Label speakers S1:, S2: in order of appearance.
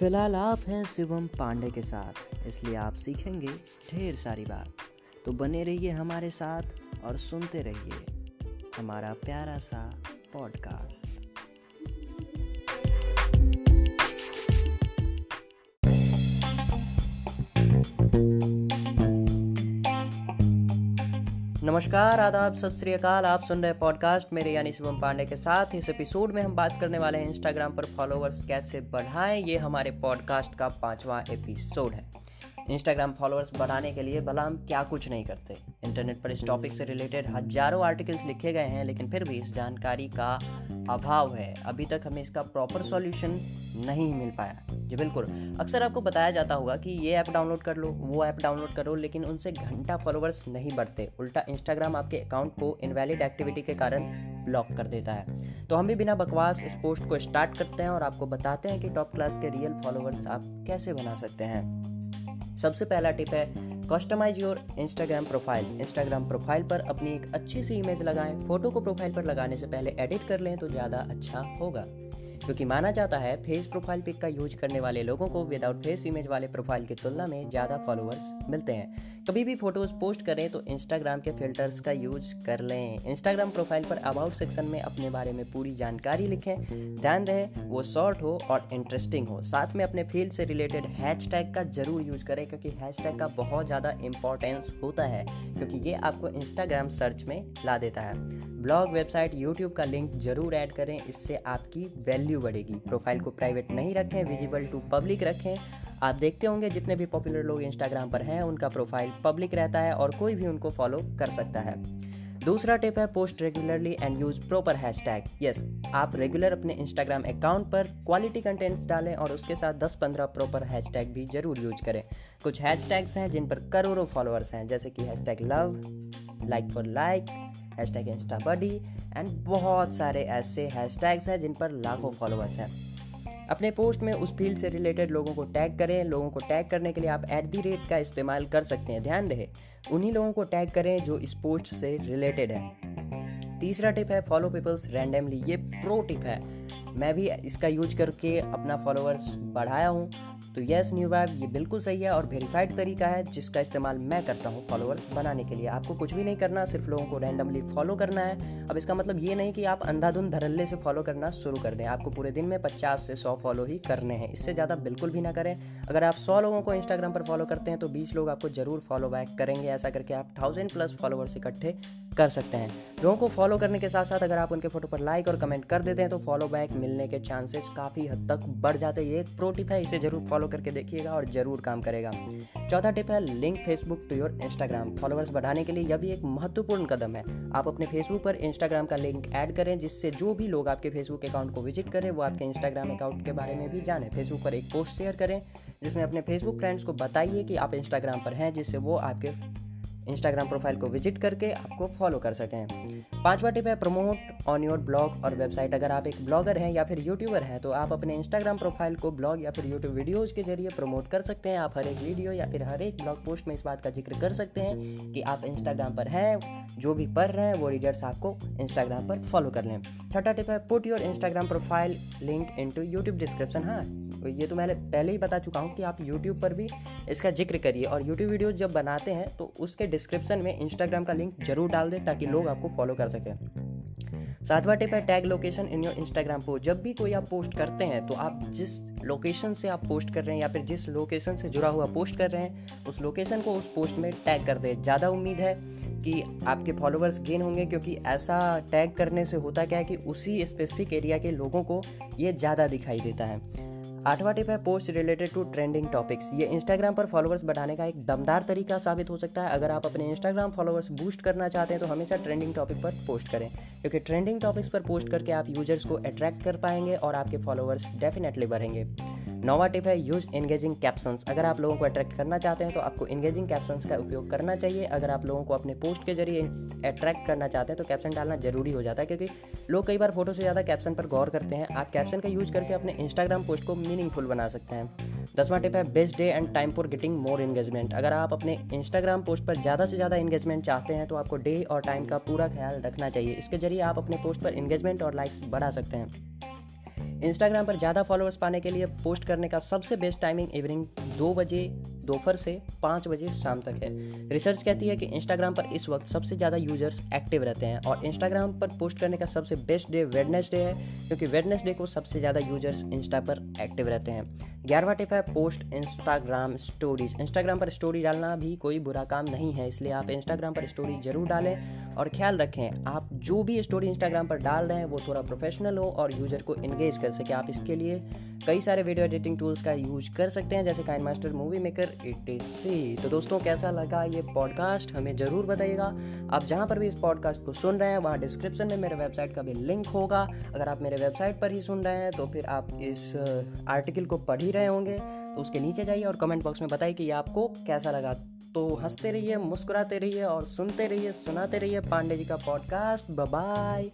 S1: फ़िलहाल आप हैं शिवम पांडे के साथ, इसलिए आप सीखेंगे ढेर सारी बात। तो बने रहिए हमारे साथ और सुनते रहिए हमारा प्यारा सा पॉडकास्ट नमस्कार, आदाब, सत श्रीकाल आप सुन रहे पॉडकास्ट मेरे यानी शुभम पांडे के साथ। इस एपिसोड में हम बात करने वाले हैं इंस्टाग्राम पर फॉलोअर्स कैसे बढ़ाएँ, ये हमारे पॉडकास्ट का पांचवा एपिसोड है। इंस्टाग्राम फॉलोअर्स बढ़ाने के लिए भला हम क्या कुछ नहीं करते? इंटरनेट पर इस टॉपिक से रिलेटेड हज़ारों आर्टिकल्स लिखे गए हैं, लेकिन फिर भी इस जानकारी का अभाव है। अभी तक हमें इसका प्रॉपर सॉल्यूशन नहीं मिल पाया। जी बिल्कुल। अक्सर आपको बताया जाता होगा कि ये ऐप डाउनलोड कर लो, वो ऐप डाउनलोड करो, लेकिन उनसे घंटा फॉलोअर्स नहीं बढ़ते। उल्टा इंस्टाग्राम आपके अकाउंट को इनवैलिड एक्टिविटी के कारण ब्लॉक कर देता है। तो हम भी बिना बकवास इस पोस्ट को स्टार्ट करते हैं और आपको बताते हैं कि टॉप क्लास के रियल फॉलोअर्स आप कैसे बना सकते हैं। सबसे पहला टिप है customise your Instagram profile Instagram profile पर अपनी एक अच्छी सी इमेज लगाएँ। फ़ोटो को प्रोफ़ाइल पर लगाने से पहले एडिट कर लें तो ज़्यादा अच्छा होगा। क्योंकि माना जाता है फेस प्रोफ़ाइल पिक का यूज़ करने वाले लोगों को विदाउट फेस इमेज वाले प्रोफ़ाइल की तुलना में ज़्यादा फॉलोअर्स मिलते हैं। कभी भी फ़ोटोज़ पोस्ट करें तो इंस्टाग्राम के फिल्टर्स का यूज़ कर लें। इंस्टाग्राम प्रोफ़ाइल पर अबाउट सेक्शन में अपने बारे में पूरी जानकारी लिखें। ध्यान रहे, वो शॉर्ट हो और इंटरेस्टिंग हो। साथ में अपने फ़ील्ड से रिलेटेड हैश का ज़रूर यूज़ करें क्योंकि हैश का बहुत ज़्यादा इंपॉर्टेंस होता है, क्योंकि ये आपको इंस्टाग्राम सर्च में ला देता है। ब्लॉग, वेबसाइट, यूट्यूब का लिंक ज़रूर ऐड करें, इससे आपकी वैल्यू बढ़ेगी। प्रोफ़ाइल को प्राइवेट नहीं रखें, विजिबल टू पब्लिक रखें। आप देखते होंगे, जितने भी पॉपुलर लोग इंस्टाग्राम पर हैं, उनका प्रोफ़ाइल पब्लिक रहता है और कोई भी उनको फॉलो कर सकता है। दूसरा टिप है, post regularly and use proper hashtag. Yes, आप रेगुलर अपने इंस्टाग्राम अकाउंट पर क्वालिटी कंटेंट्स डालें और उसके साथ 10-15 प्रॉपर हैशटैग भी ज़रूर यूज़ करें। कुछ हैशटैग्स हैं जिन पर करोड़ों फॉलोअर्स हैं, जैसे कि hashtag love like for like hashtag insta buddy and बहुत सारे ऐसे हैशटैग्स हैं जिन पर लाखों फॉलोअर्स हैं। अपने पोस्ट में उस फ़ील्ड से रिलेटेड लोगों को टैग करें, लोगों को टैग करने के लिए आप एट दी रेट का इस्तेमाल कर सकते हैं, ध्यान रहे। उन्हीं लोगों को टैग करें जो इस पोस्ट से रिलेटेड है। तीसरा टिप है फॉलो पीपल्स रैंडमली ये प्रो टिप है। मैं भी इसका यूज़ करके अपना फॉलोअर्स बढ़ाया हूँ। तो यस न्यू वेब ये बिल्कुल सही है और वेरीफाइड तरीका है जिसका इस्तेमाल मैं करता हूँ फॉलोअर्स बनाने के लिए। आपको कुछ भी नहीं करना, सिर्फ़ लोगों को रैंडमली फॉलो करना है। अब इसका मतलब ये नहीं कि आप अंधाधुंध धरल्ले से फॉलो करना शुरू कर दें। आपको पूरे दिन में पचास से सौ फॉलो ही करने हैं। इससे ज़्यादा बिल्कुल भी ना करें। अगर आप सौ लोगों को इंस्टाग्राम पर फॉलो करते हैं तो बीस लोग आपको ज़रूर फॉलो बैक करेंगे। ऐसा करके आप थाउज़ेंड प्लस फॉलोअर्स इकट्ठे कर सकते हैं। लोगों को फॉलो करने के साथ साथ अगर आप उनके फ़ोटो पर लाइक और कमेंट कर देते हैं तो फॉलो बैक मिलने के चांसेस काफ़ी हद तक बढ़ जाते हैं। एक प्रो टिप है, इसे ज़रूर फॉलो करके देखिएगा और ज़रूर काम करेगा। चौथा टिप है link Facebook to your Instagram followers बढ़ाने के लिए यह भी एक महत्वपूर्ण कदम है। आप अपने फेसबुक पर इंस्टाग्राम का लिंक ऐड करें, जिससे जो भी लोग आपके फेसबुक अकाउंट को विज़िट करें वो आपके इंस्टाग्राम अकाउंट के बारे में भी जाने। फेसबुक पर एक पोस्ट शेयर करें, जिसमें अपने फेसबुक फ्रेंड्स को बताइए कि आप इंस्टाग्राम पर हैं, जिससे वो आपके इंस्टाग्राम प्रोफ़ाइल को विज़िट करके आपको फॉलो कर सकें। पांचवा टिप है प्रमोट ऑन योर ब्लॉग और वेबसाइट अगर आप एक ब्लॉगर हैं या फिर यूट्यूबर हैं तो आप अपने इंस्टाग्राम प्रोफ़ाइल को ब्लॉग या फिर यूट्यूब वीडियोज़ के ज़रिए प्रमोट कर सकते हैं। आप हर एक वीडियो या फिर हर एक ब्लॉग पोस्ट में इस बात का ज़िक्र कर सकते हैं कि आप इंस्टाग्राम पर हैं, जो भी पढ़ रहे हैं, वो रीडर्स आपको इंस्टाग्राम पर फॉलो कर लें। छठा टिप है put your Instagram profile link in to YouTube description हाँ ये तो मैं पहले ही बता चुका हूँ कि आप यूट्यूब पर भी इसका ज़िक्र करिए और यूट्यूब वीडियो जब बनाते हैं तो उसके डिस्क्रिप्शन में इंस्टाग्राम का लिंक ज़रूर डाल दें ताकि लोग आपको फॉलो कर सकें। सातवा टिप है tag location in your Instagram post जब भी कोई आप पोस्ट करते हैं तो आप जिस लोकेशन से आप पोस्ट कर रहे हैं या फिर जिस लोकेशन से जुड़ा हुआ पोस्ट कर रहे हैं, उस लोकेशन को उस पोस्ट में टैग कर दें। ज़्यादा उम्मीद है कि आपके फॉलोअर्स गेन होंगे, क्योंकि ऐसा टैग करने से होता क्या है कि उसी स्पेसिफिक एरिया के लोगों को ये ज़्यादा दिखाई देता है। आठवां टिप है post related to trending topics ये इंस्टाग्राम पर फॉलोवर्स बढ़ाने का एक दमदार तरीका साबित हो सकता है। अगर आप अपने इंस्टाग्राम फॉलोवर्स बूस्ट करना चाहते हैं तो हमेशा ट्रेंडिंग टॉपिक पर पोस्ट करें। क्योंकि ट्रेंडिंग टॉपिक्स पर पोस्ट करके आप यूज़र्स को अट्रैक्ट कर पाएँगे और आपके फॉलोअर्स डेफिनेटली बढ़ेंगे। नौवा टिप है यूज़ इंगेजिंग कैप्शंस अगर आप लोगों को अट्रैक्ट करना चाहते हैं तो आपको इंगेजिंग कैप्शंस का उपयोग करना चाहिए। अगर आप लोगों को अपने पोस्ट के ज़रिए अट्रैक्ट करना चाहते हैं तो कैप्शन डालना ज़रूरी हो जाता है, क्योंकि लोग कई बार फ़ोटो से ज़्यादा कैप्शन पर गौर करते हैं। आप कैप्शन का यूज़ करके अपने इंस्टाग्राम पोस्ट को मीनिंगफुल बना सकते हैं। दसवां टिप है best day and time for getting more engagement अगर आप अपने इंस्टाग्राम पोस्ट पर ज़्यादा से ज़्यादा इंगेजमेंट चाहते हैं तो आपको डे और टाइम का पूरा ख्याल रखना चाहिए। इसके ज़रिए आप अपने पोस्ट पर इंगेजमेंट और लाइक्स बढ़ा सकते हैं। इंस्टाग्राम पर ज़्यादा फॉलोअर्स पाने के लिए पोस्ट करने का सबसे बेस्ट टाइमिंग इवनिंग दो बजे दोपहर से पाँच बजे शाम तक है। रिसर्च कहती है कि इंस्टाग्राम पर इस वक्त सबसे ज़्यादा यूज़र्स एक्टिव रहते हैं और इंस्टाग्राम पर पोस्ट करने का सबसे बेस्ट डे वेडनेसडे है, क्योंकि वेडनेसडे को सबसे ज़्यादा यूज़र्स इंस्टा पर एक्टिव रहते हैं। ग्यारहवा टिप है पोस्ट इंस्टाग्राम स्टोरीज इंस्टाग्राम पर स्टोरी डालना भी कोई बुरा काम नहीं है, इसलिए आप इंस्टाग्राम पर स्टोरी ज़रूर डालें और ख्याल रखें, आप जो भी स्टोरी इंस्टाग्राम पर डाल रहे हैं, वो थोड़ा प्रोफेशनल हो और यूज़र को इंगेज कर सके। आप इसके लिए कई सारे वीडियो एडिटिंग टूल्स का यूज़ कर सकते हैं, जैसे काइन मास्टर मूवी मेकर सी तो दोस्तों, कैसा लगा ये पॉडकास्ट हमें ज़रूर बताइएगा। आप जहाँ पर भी इस पॉडकास्ट को सुन रहे हैं, वहाँ डिस्क्रिप्शन में मेरे वेबसाइट का भी लिंक होगा। अगर आप मेरे वेबसाइट पर ही सुन रहे हैं तो फिर आप इस आर्टिकल को पढ़ ही रहे होंगे। तो उसके नीचे जाइए और कमेंट बॉक्स में बताइए कि आपको कैसा लगा। तो हँसते रहिए, मुस्कुराते रहिए और सुनते रहिए, सुनाते रहिए पांडे जी का पॉडकास्ट बाय